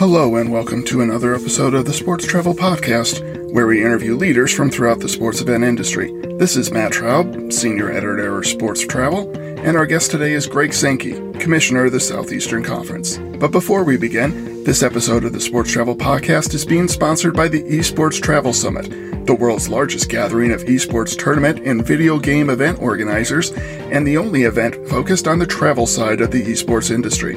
Hello, and welcome to another episode of the Sports Travel Podcast, where we interview leaders from throughout the sports event industry. This is Matt Traub, Senior Editor of Sports Travel, and our guest today is Greg Sankey, Commissioner of the Southeastern Conference. But before we begin, this episode of the Sports Travel Podcast is being sponsored by the Esports Travel Summit, the world's largest gathering of esports tournament and video game event organizers, and the only event focused on the travel side of the esports industry.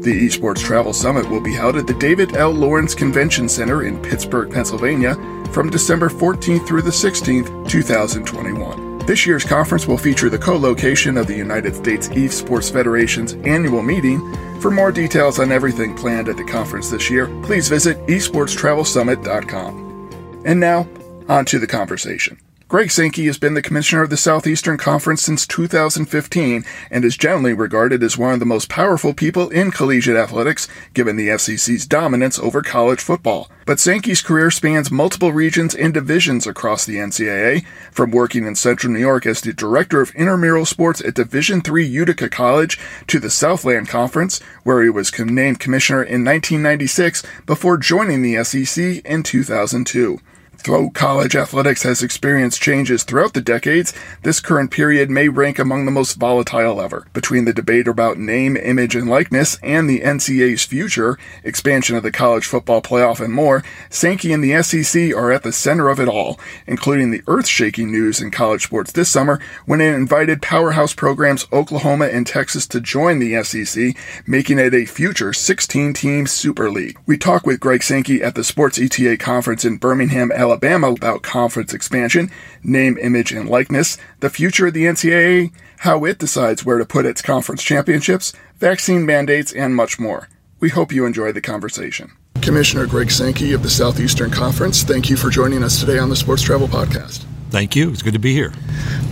The Esports Travel Summit will be held at the David L. Lawrence Convention Center in Pittsburgh, Pennsylvania from December 14th through the 16th, 2021. This year's conference will feature the co location of the United States Esports Federation's annual meeting. For more details on everything planned at the conference this year, please visit esportstravelsummit.com. And now, on to the conversation. Greg Sankey has been the commissioner of the Southeastern Conference since 2015 and is generally regarded as one of the most powerful people in collegiate athletics, given the SEC's dominance over college football. But Sankey's career spans multiple regions and divisions across the NCAA, from working in Central New York as the director of intramural sports at Division III Utica College to the Southland Conference, where he was named commissioner in 1996 before joining the SEC in 2002. Though college athletics has experienced changes throughout the decades, this current period may rank among the most volatile ever. Between the debate about name, image, and likeness and the NCAA's future, expansion of the college football playoff, and more, Sankey and the SEC are at the center of it all, including the earth shaking news in college sports this summer when it invited powerhouse programs Oklahoma and Texas to join the SEC, making it a future 16 team Super League. We talk with Greg Sankey at the Sports ETA conference in Birmingham, Alabama Alabama about conference expansion, name, image, and likeness, the future of the NCAA, how it decides where to put its conference championships, vaccine mandates, and much more. We hope you enjoy the conversation. Commissioner Greg Sankey of the Southeastern Conference, thank you for joining us today on the Sports Travel Podcast. Thank you. It's good to be here.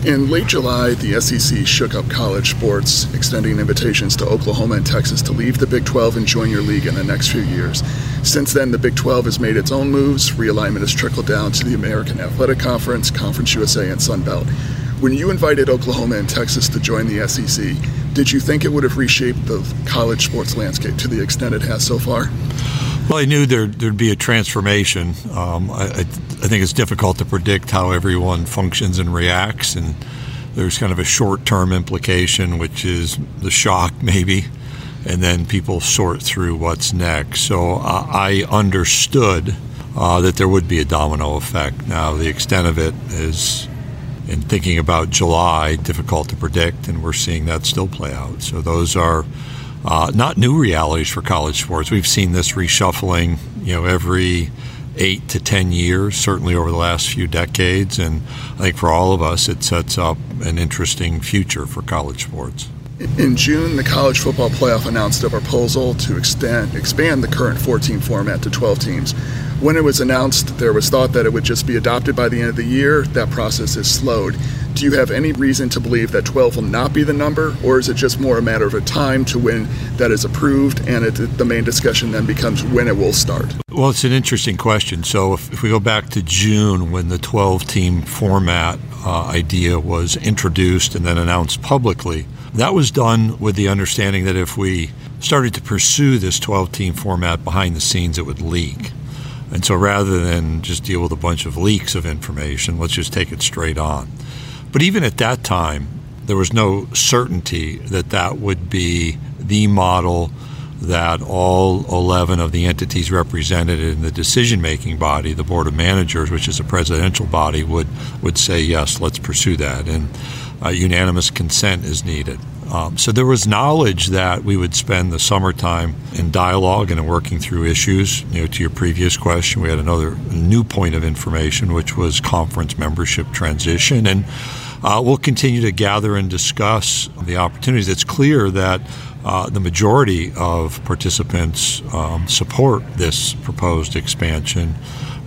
In late July, the SEC shook up college sports, extending invitations to Oklahoma and Texas to leave the Big 12 and join your league in the next few years. Since then, the Big 12 has made its own moves. Realignment has trickled down to the American Athletic Conference, Conference USA, and Sun Belt. When you invited Oklahoma and Texas to join the SEC, did you think it would have reshaped the college sports landscape to the extent it has so far? Well, I knew there, would be a transformation. Um, I, I, I, think it's difficult to predict how everyone functions and reacts, and there's kind of a short term implication, which is the shock, maybe, and then people sort through what's next. So I understood uh, that there would be a domino effect. Now, the extent of it is, in thinking about July, difficult to predict, and we're seeing that still play out. So those are uh, not new realities for college sports. We've seen this reshuffling, you know, every eight to ten years, certainly over the last few decades, and I think for all of us, it sets up an interesting future for college sports. In June, the College Football Playoff announced a proposal to extend, expand the current 14 format to 12 teams. When it was announced, there was thought that it would just be adopted by the end of the year. That process is slowed. Do you have any reason to believe that 12 will not be the number, or is it just more a matter of a time to when that is approved and it, the main discussion then becomes when it will start? Well, it's an interesting question. So if, if we go back to June when the 12 team format uh, idea was introduced and then announced publicly, that was done with the understanding that if we started to pursue this 12 team format behind the scenes, it would leak. And so rather than just deal with a bunch of leaks of information, let's just take it straight on. But even at that time, there was no certainty that that would be the model that all 11 of the entities represented in the decision making body, the Board of Managers, which is a presidential body, would, would say, yes, let's pursue that. And uh, unanimous consent is needed. Um, so there was knowledge that we would spend the summertime in dialogue and in working through issues. You know, to your previous question, we had another new point of information, which was conference membership transition, and uh, we'll continue to gather and discuss the opportunities. It's clear that uh, the majority of participants um, support this proposed expansion.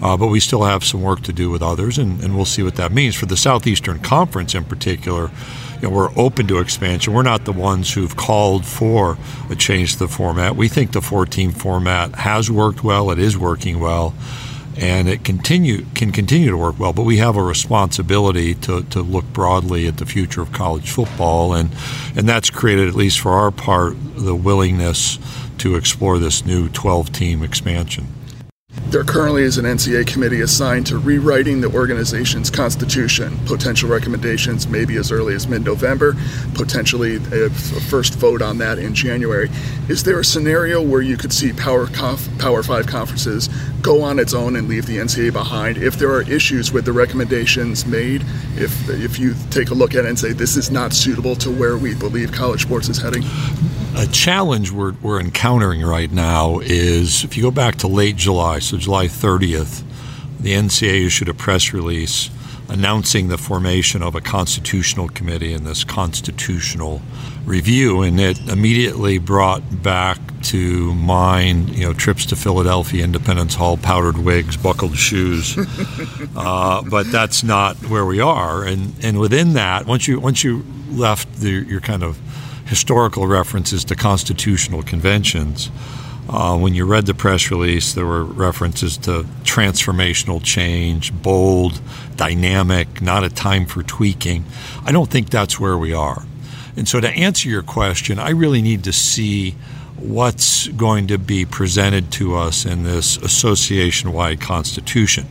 Uh, but we still have some work to do with others, and, and, we'll see what that means. For the Southeastern Conference in particular, you know, we're open to expansion. We're not the ones who've called for a change to the format. We think the 14 format has worked well, it is working well, and it continue can continue to work well. But we have a responsibility to, to look broadly at the future of college football, and and that's created, at least for our part, the willingness to explore this new 12 team expansion. There currently is an NCAA committee assigned to rewriting the organization's constitution. Potential recommendations maybe as early as mid November, potentially a first vote on that in January. Is there a scenario where you could see Power, Conf- Power 5 conferences go on its own and leave the NCAA behind if there are issues with the recommendations made? If, if you take a look at it and say this is not suitable to where we believe college sports is heading? A challenge we're, we're encountering right now is if you go back to late July, so July 30th, the NCAA issued a press release announcing the formation of a constitutional committee and this constitutional review, and it immediately brought back to mind, you know, trips to Philadelphia, Independence Hall, powdered wigs, buckled shoes. uh, but that's not where we are, and and within that, once you once you left the, your kind of historical references to constitutional conventions. Uh, when you read the press release, there were references to transformational change, bold, dynamic, not a time for tweaking. I don't think that's where we are. And so, to answer your question, I really need to see what's going to be presented to us in this association wide constitution.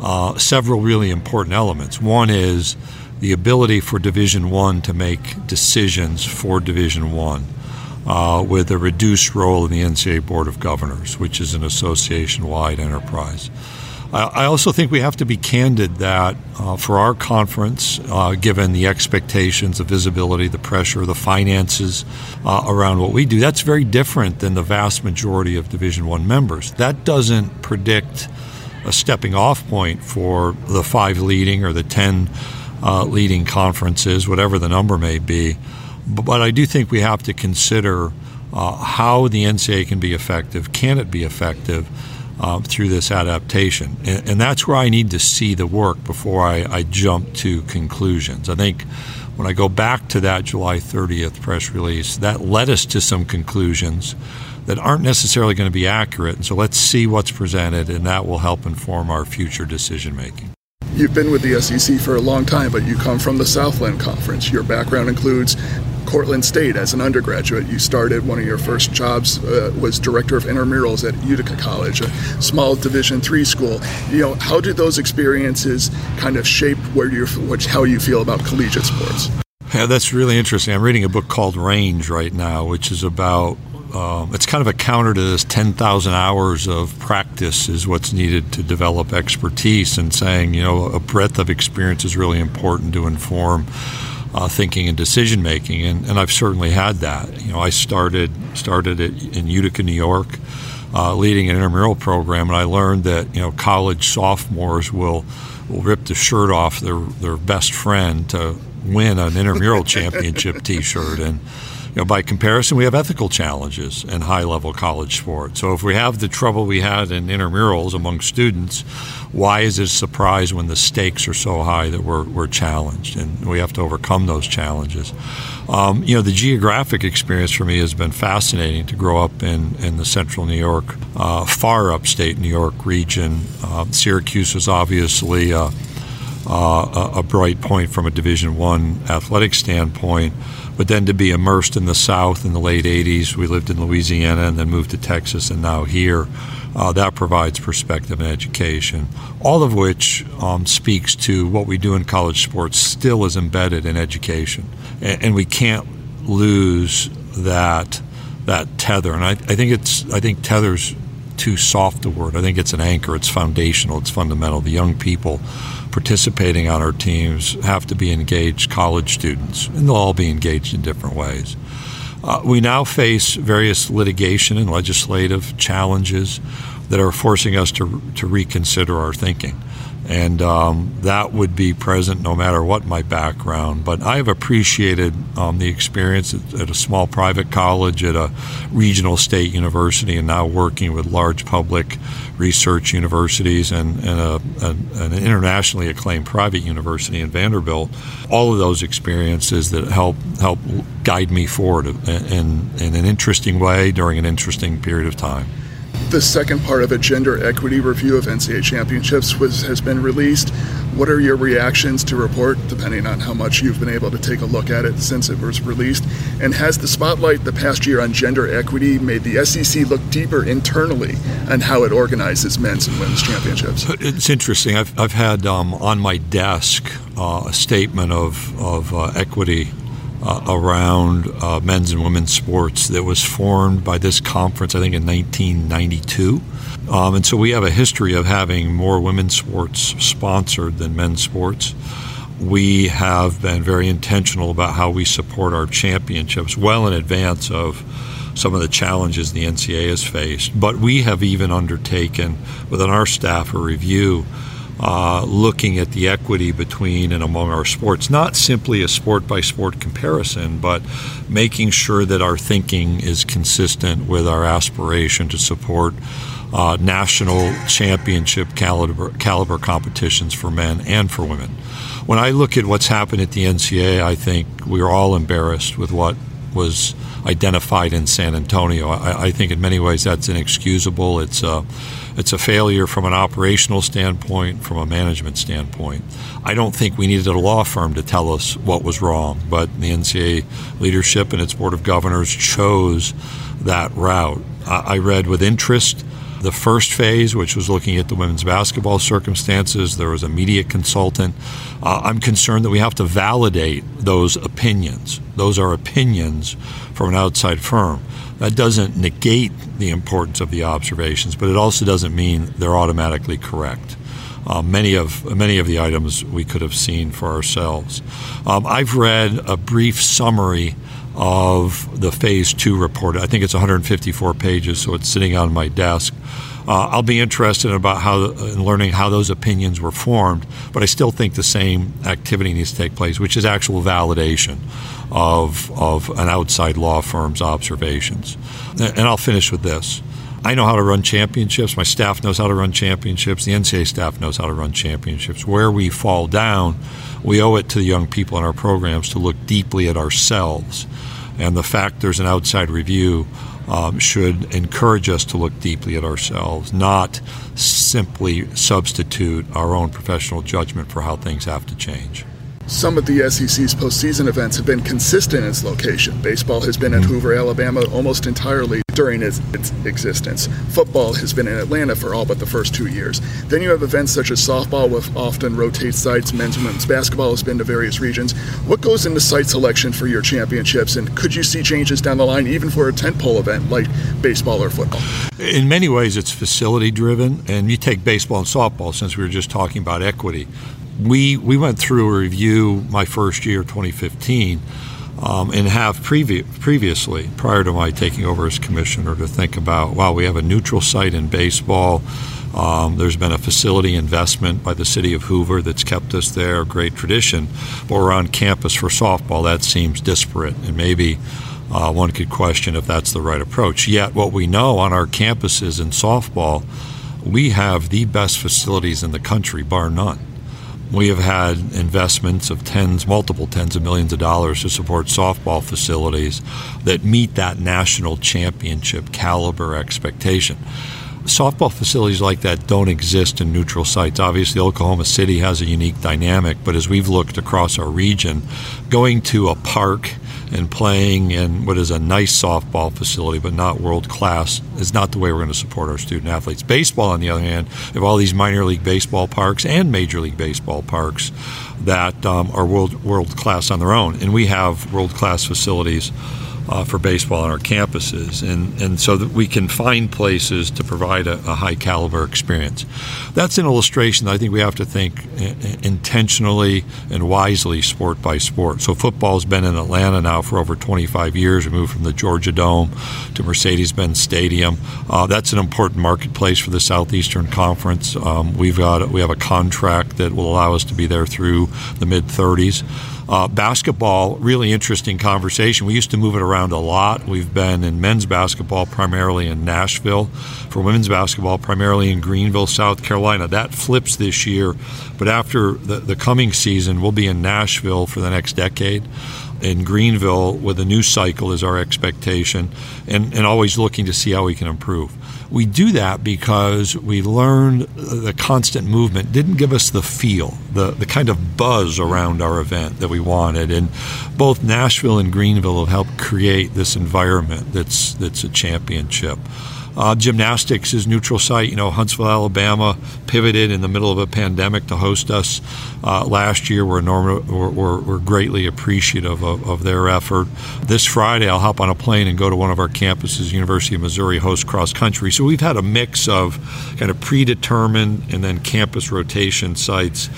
Uh, several really important elements. One is the ability for Division One to make decisions for Division One. Uh, with a reduced role in the NCAA Board of Governors, which is an association wide enterprise. I also think we have to be candid that uh, for our conference, uh, given the expectations, the visibility, the pressure, the finances uh, around what we do, that's very different than the vast majority of Division One members. That doesn't predict a stepping off point for the five leading or the ten uh, leading conferences, whatever the number may be. But I do think we have to consider uh, how the NCAA can be effective. Can it be effective uh, through this adaptation? And, and, that's where I need to see the work before I, I jump to conclusions. I think when I go back to that July 30th press release, that led us to some conclusions that aren't necessarily going to be accurate. And so let's see what's presented, and that will help inform our future decision making. You've been with the SEC for a long time, but you come from the Southland Conference. Your background includes Cortland State as an undergraduate. You started one of your first jobs uh, was director of intramurals at Utica College, a small Division three school. You know, how did those experiences kind of shape where you how you feel about collegiate sports? Yeah, that's really interesting. I'm reading a book called Range right now, which is about um, it's kind of a counter to this 10,000 hours of practice is what's needed to develop expertise and saying, you know, a breadth of experience is really important to inform uh, thinking and decision making. And, and I've certainly had that. You know, I started, started it in Utica, New York, uh, leading an intramural program, and I learned that, you know, college sophomores will, will rip the shirt off their, their best friend to win an intramural championship t shirt. And, know, by comparison, we have ethical challenges in high level college sports. So if we have the trouble we had in intramurals among students, why is it a surprise when the stakes are so high that we're, we're challenged? And we have to overcome those challenges. Um, you know, the geographic experience for me has been fascinating to grow up in, in the central New York, uh, far upstate New York region. Uh, Syracuse was obviously uh, a, a bright point from a Division One athletic standpoint. But then to be immersed in the South in the late 80s, we lived in Louisiana and then moved to Texas and now here. Uh, that provides perspective and education, all of which um, speaks to what we do in college sports still is embedded in education. And, and we can't lose that that tether. And I, I think it's I think tether's too soft a word. I think it's an anchor. It's foundational. It's fundamental. The young people participating on our teams have to be engaged college students, and they'll all be engaged in different ways. Uh, we now face various litigation and legislative challenges that are forcing us to, to reconsider our thinking and um, that would be present no matter what my background. But I have appreciated um, the experience at, at, a small private college, at a regional state university, and now working with large public research universities and, and a, a, an internationally acclaimed private university in Vanderbilt. All of those experiences that help help guide me forward in, in an interesting way during an interesting period of time the second part of a gender equity review of NCAA championships was has been released. What are your reactions to report, depending on how much you've been able to take a look at it since it was released? And has the spotlight the past year on gender equity made the SEC look deeper internally on how it organizes men's and women's championships? It's interesting. I've, I've had um, on my desk uh, a statement of, of uh, equity uh, around uh, men's and women's sports that was formed by this conference, I think, in 1992. Um, and so we have a history of having more women's sports sponsored than men's sports. We have been very intentional about how we support our championships well in advance of some of the challenges the NCAA has faced. But we have even undertaken within our staff a review uh, looking at the equity between and among our sports, not simply a sport by sport comparison, but making sure that our thinking is consistent with our aspiration to support uh, national championship caliber, caliber competitions for men and for women. When I look at what's happened at the NCAA, I think we're all embarrassed with what was identified in San Antonio. I, I think in many ways that's inexcusable. It's a, it's a failure from an operational standpoint, from a management standpoint. I don't think we needed a law firm to tell us what was wrong, but the NCAA leadership and its board of governors chose that route. I read with interest the first phase, which was looking at the women's basketball circumstances. There was a media consultant. Uh, I'm concerned that we have to validate those opinions. Those are opinions from an outside firm. That doesn't negate the importance of the observations, but it also doesn't mean they're automatically correct. Uh, many of many of the items we could have seen for ourselves. Um, I've read a brief summary of the phase two report. I think it's 154 pages, so it's sitting on my desk. Uh, I'll be interested about how in learning how those opinions were formed, but I still think the same activity needs to take place, which is actual validation of of an outside law firm's observations. And I'll finish with this. I know how to run championships. My staff knows how to run championships. The NCAA staff knows how to run championships. Where we fall down, we owe it to the young people in our programs to look deeply at ourselves and the fact there's an outside review um, should encourage us to look deeply at ourselves, not simply substitute our own professional judgment for how things have to change. Some of the SEC's postseason events have been consistent in its location. Baseball has been at mm-hmm. Hoover, Alabama almost entirely during its, its, existence. Football has been in Atlanta for all but the first two years. Then you have events such as softball, which often rotates sites. Men's and women's basketball has been to various regions. What goes into site selection for your championships, and could you see changes down the line even for a tentpole event like baseball or football? In many ways, it's facility driven, and you take baseball and softball since we were just talking about equity we we went through a review my first year, 2015, um, and have previ- previously, prior to my taking over as commissioner, to think about wow, we have a neutral site in baseball. Um, there's been a facility investment by the city of Hoover that's kept us there, great tradition. But we're on campus for softball. That seems disparate, and maybe uh, one could question if that's the right approach. Yet, what we know on our campuses in softball, we have the best facilities in the country, bar none. We have had investments of tens, multiple tens of millions of dollars to support softball facilities that meet that national championship caliber expectation. Softball facilities like that don't exist in neutral sites. Obviously, Oklahoma City has a unique dynamic, but as we've looked across our region, going to a park and playing in what is a nice softball facility but not world class is not the way we're going to support our student athletes. Baseball, on the other hand, have all these minor league baseball parks and major league baseball parks that um, are world world class on their own, and we have world class facilities uh, for baseball on our campuses, and, and so that we can find places to provide a, a, high caliber experience. That's an illustration that I think we have to think intentionally and wisely, sport by sport. So football's been in Atlanta now for over 25 years. We moved from the Georgia Dome to Mercedes-Benz Stadium. Uh, that's an important marketplace for the Southeastern Conference. Um, we've got we have a contract that will allow us to be there through the mid 30s. Uh, basketball, really interesting conversation. We used to move it around a lot. We've been in men's basketball primarily in Nashville, for women's basketball primarily in Greenville, South Carolina. That flips this year, but after the, the coming season, we'll be in Nashville for the next decade in Greenville with a new cycle is our expectation, and, and always looking to see how we can improve. We do that because we learned the constant movement didn't give us the feel, the, the kind of buzz around our event that we wanted. And both Nashville and Greenville have helped create this environment that's, that's a championship. Uh, gymnastics is neutral site. You know, Huntsville, Alabama pivoted in the middle of a pandemic to host us uh, last year. We're, normal, we're, we're, greatly appreciative of, of, their effort. This Friday, I'll hop on a plane and go to one of our campuses, University of Missouri, host cross country. So we've had a mix of kind of predetermined and then campus rotation sites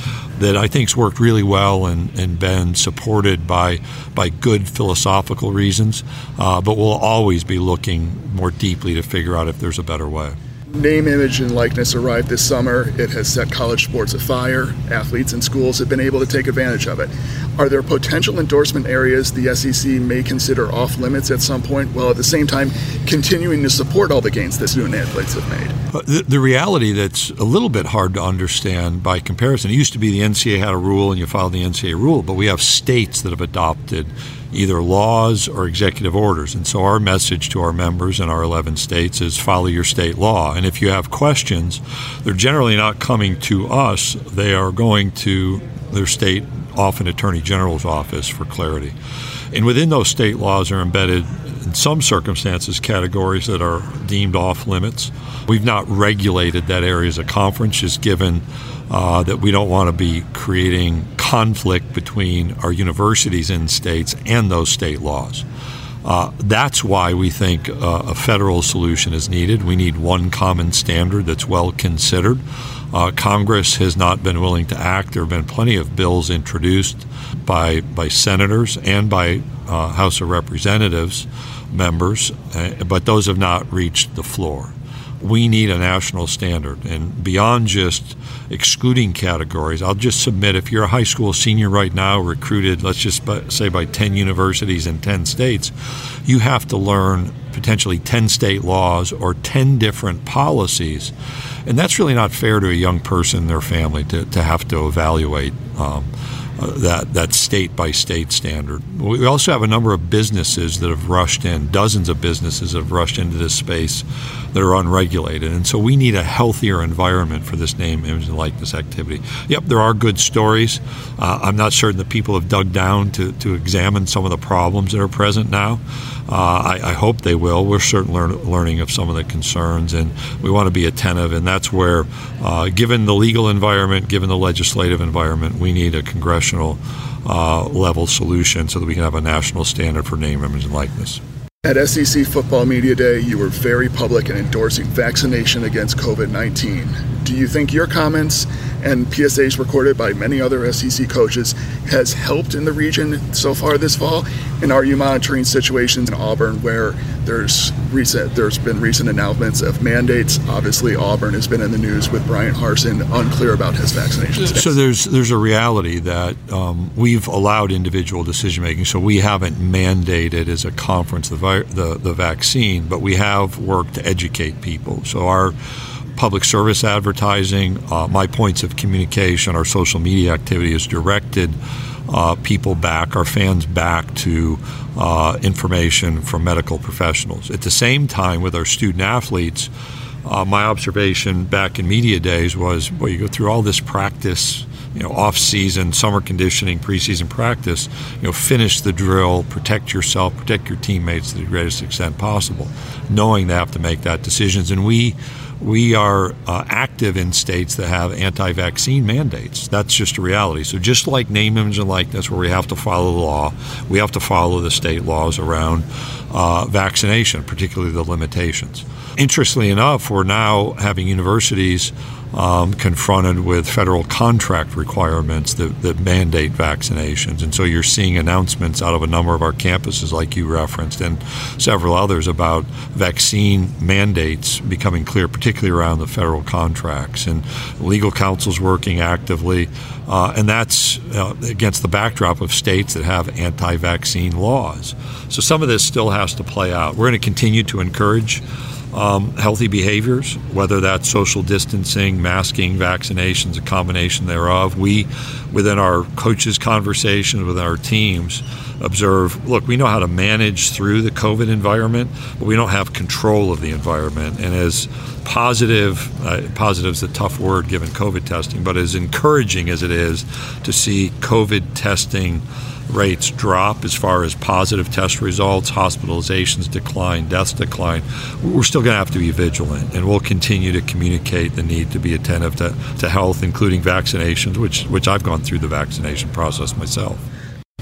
that I think's worked really well and, and been supported by by good philosophical reasons. Uh, but we'll always be looking more deeply to figure out if there's a better way. Name, image, and likeness arrived this summer. It has set college sports afire. Athletes and schools have been able to take advantage of it. Are there potential endorsement areas the SEC may consider off limits at some point, while at the same time continuing to support all the gains that student athletes have made? Uh, the, the reality that's a little bit hard to understand by comparison, it used to be the NCAA had a rule and you followed the NCAA rule, but we have states that have adopted either laws or executive orders. And so our message to our members in our 11 states is follow your state law. And if you have questions, they're generally not coming to us, they are going to their state, often Attorney General's office for clarity. And within those state laws are embedded in some circumstances categories that are deemed off limits. We've not regulated that area as a conference, just given uh, that we don't want to be creating conflict between our universities in states and those state laws. Uh, that's why we think uh, a federal solution is needed. We need one common standard that's well considered. Uh, Congress has not been willing to act. There have been plenty of bills introduced by by senators and by uh, House of Representatives members, uh, but those have not reached the floor we need a national standard. And beyond just excluding categories, I'll just submit if you're a high school senior right now, recruited, let's just say by 10 universities in 10 states, you have to learn potentially 10 state laws or 10 different policies. And that's really not fair to a young person their family to, to have to evaluate. Um, that that state by state standard. We also have a number of businesses that have rushed in, dozens of businesses have rushed into this space that are unregulated, and so we need a healthier environment for this name, image, and likeness activity. Yep, there are good stories. Uh, I'm not certain that people have dug down to to examine some of the problems that are present now. Uh, I, I, hope they will. We're certainly learn, learning of some of the concerns, and we want to be attentive. And that's where, uh, given the legal environment, given the legislative environment, we need a congressional uh, level solution so that we can have a national standard for name, image, and likeness. At SEC Football Media Day, you were very public in endorsing vaccination against COVID 19. Do you think your comments and PSAs recorded by many other SEC coaches has helped in the region so far this fall? And are you monitoring situations in Auburn where there's recent there's been recent announcements of mandates? Obviously, Auburn has been in the news with Bryan Harsin unclear about his vaccination status. So there's there's a reality that um, we've allowed individual decision making. So we haven't mandated as a conference the, the the vaccine, but we have worked to educate people. So our public service advertising, uh, my points of communication, our social media activity has directed uh, people back, our fans back to uh, information from medical professionals. At the same time, with our student athletes, uh, my observation back in media days was, well, you go through all this practice you know, off-season, summer conditioning, preseason practice, you know, finish the drill, protect yourself, protect your teammates to the greatest extent possible, knowing they have to make that decisions. And we we are uh, active in states that have anti vaccine mandates. That's just a reality. So, just like name, image, and likeness, where we have to follow the law, we have to follow the state laws around uh, vaccination, particularly the limitations. Interestingly enough, we're now having universities um, confronted with federal contract requirements that, that, mandate vaccinations. And so you're seeing announcements out of a number of our campuses, like you referenced, and several others about vaccine mandates becoming clear, particularly around the federal contracts. And legal counsel's working actively, uh, and that's uh, against the backdrop of states that have anti vaccine laws. So some of this still has to play out. We're going to continue to encourage um, healthy behaviors, whether that's social distancing, masking, vaccinations, a combination thereof. We, within our coaches' conversations, with our teams, observe look, we know how to manage through the COVID environment, but we don't have control of the environment. And as positive, uh, positive is a tough word given COVID testing, but as encouraging as it is to see COVID testing rates drop as far as positive test results, hospitalizations decline, deaths decline, we're still going to have to be vigilant, and we'll continue to communicate the need to be attentive to, to health, including vaccinations, which which I've gone through the vaccination process myself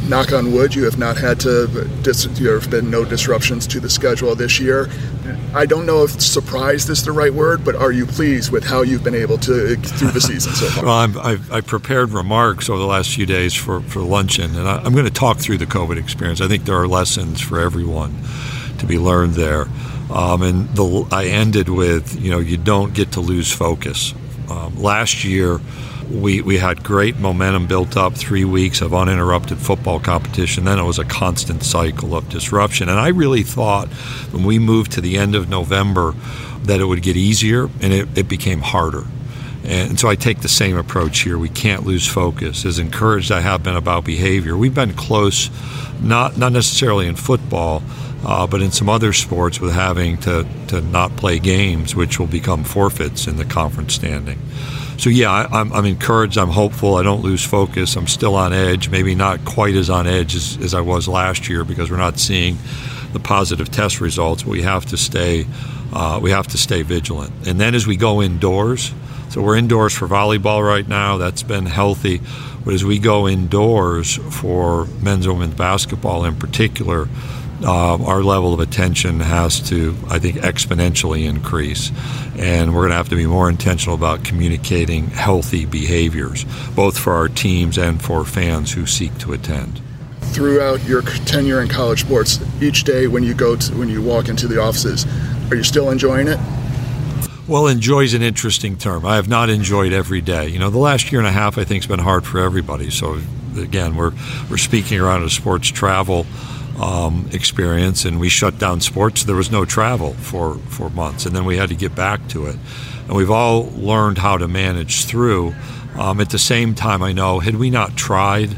knock on wood, you have not had to, there have been no disruptions to the schedule this year. I don't know if surprised is the right word, but are you pleased with how you've been able to through the season so far? well, I'm, I've, I've, prepared remarks over the last few days for, for luncheon, and I, I'm going to talk through the COVID experience. I think there are lessons for everyone to be learned there. Um, and the, I ended with, you know, you don't get to lose focus. Um, last year, we, we had great momentum built up, three weeks of uninterrupted football competition. Then it was a constant cycle of disruption. And I really thought when we moved to the end of November that it would get easier, and it, it became harder. And so I take the same approach here. We can't lose focus. As encouraged I have been about behavior, we've been close, not not necessarily in football, uh, but in some other sports with having to, to not play games, which will become forfeits in the conference standing so yeah, I, am I'm encouraged. I'm hopeful. I don't lose focus. I'm still on edge. Maybe not quite as on edge as, as I was last year because we're not seeing the positive test results. But we have to stay uh, we have to stay vigilant. And then as we go indoors, so we're indoors for volleyball right now. That's been healthy. But as we go indoors for men's and women's basketball in particular, uh, our level of attention has to, I think, exponentially increase. And we're going to have to be more intentional about communicating healthy behaviors, both for our teams and for fans who seek to attend. Throughout your tenure in college sports, each day when you go to, when you walk into the offices, are you still enjoying it? Well, enjoy is an interesting term. I have not enjoyed every day. You know, the last year and a half I think has been hard for everybody. So again, we're we're speaking around a sports travel um, experience, and we shut down sports. There was no travel for, for months, and then we had to get back to it. And we've all learned how to manage through. Um, at the same time, I know, had we not tried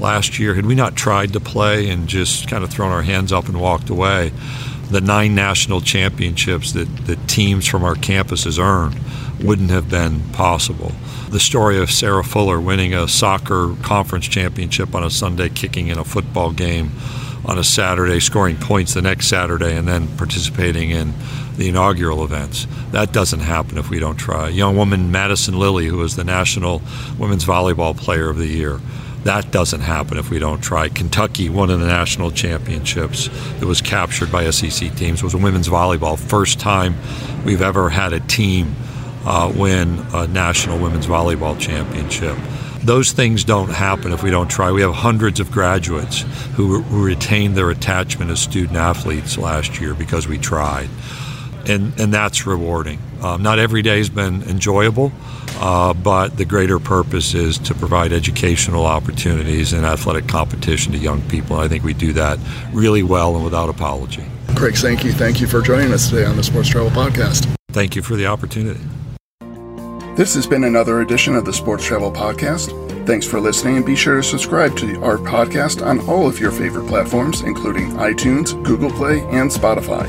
last year, had we not tried to play and just kind of thrown our hands up and walked away, the nine national championships that, that teams from our campuses earned wouldn't have been possible. The story of Sarah Fuller winning a soccer conference championship on a Sunday, kicking in a football game on a Saturday, scoring points the next Saturday, and then participating in the inaugural events. That doesn't happen if we don't try. Young woman, Madison Lilley, who was the National Women's Volleyball Player of the Year. That doesn't happen if we don't try. Kentucky, one of the national championships that was captured by SEC teams, was a women's volleyball. First time we've ever had a team uh, win a national women's volleyball championship. Those things don't happen if we don't try. We have hundreds of graduates who, who retained their attachment as student athletes last year because we tried. And, and that's rewarding. Um, not every day has been enjoyable, uh, but the greater purpose is to provide educational opportunities and athletic competition to young people. And I think we do that really well and without apology. Greg thank you. thank you for joining us today on the Sports Travel Podcast. Thank you for the opportunity. This has been another edition of the Sports Travel Podcast. Thanks for listening and be sure to subscribe to our podcast on all of your favorite platforms, including iTunes, Google Play, and Spotify.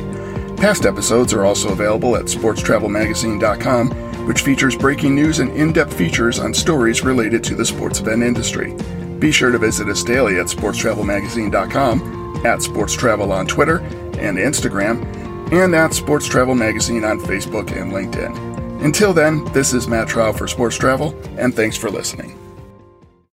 Past episodes are also available at sportstravelmagazine.com, which features breaking news and in depth features on stories related to the sports event industry. Be sure to visit us daily at sportstravelmagazine.com, at Sports Travel on Twitter and Instagram, and at Sports Travel Magazine on Facebook and LinkedIn. Until then, this is Matt Traub for Sports Travel, and thanks for listening.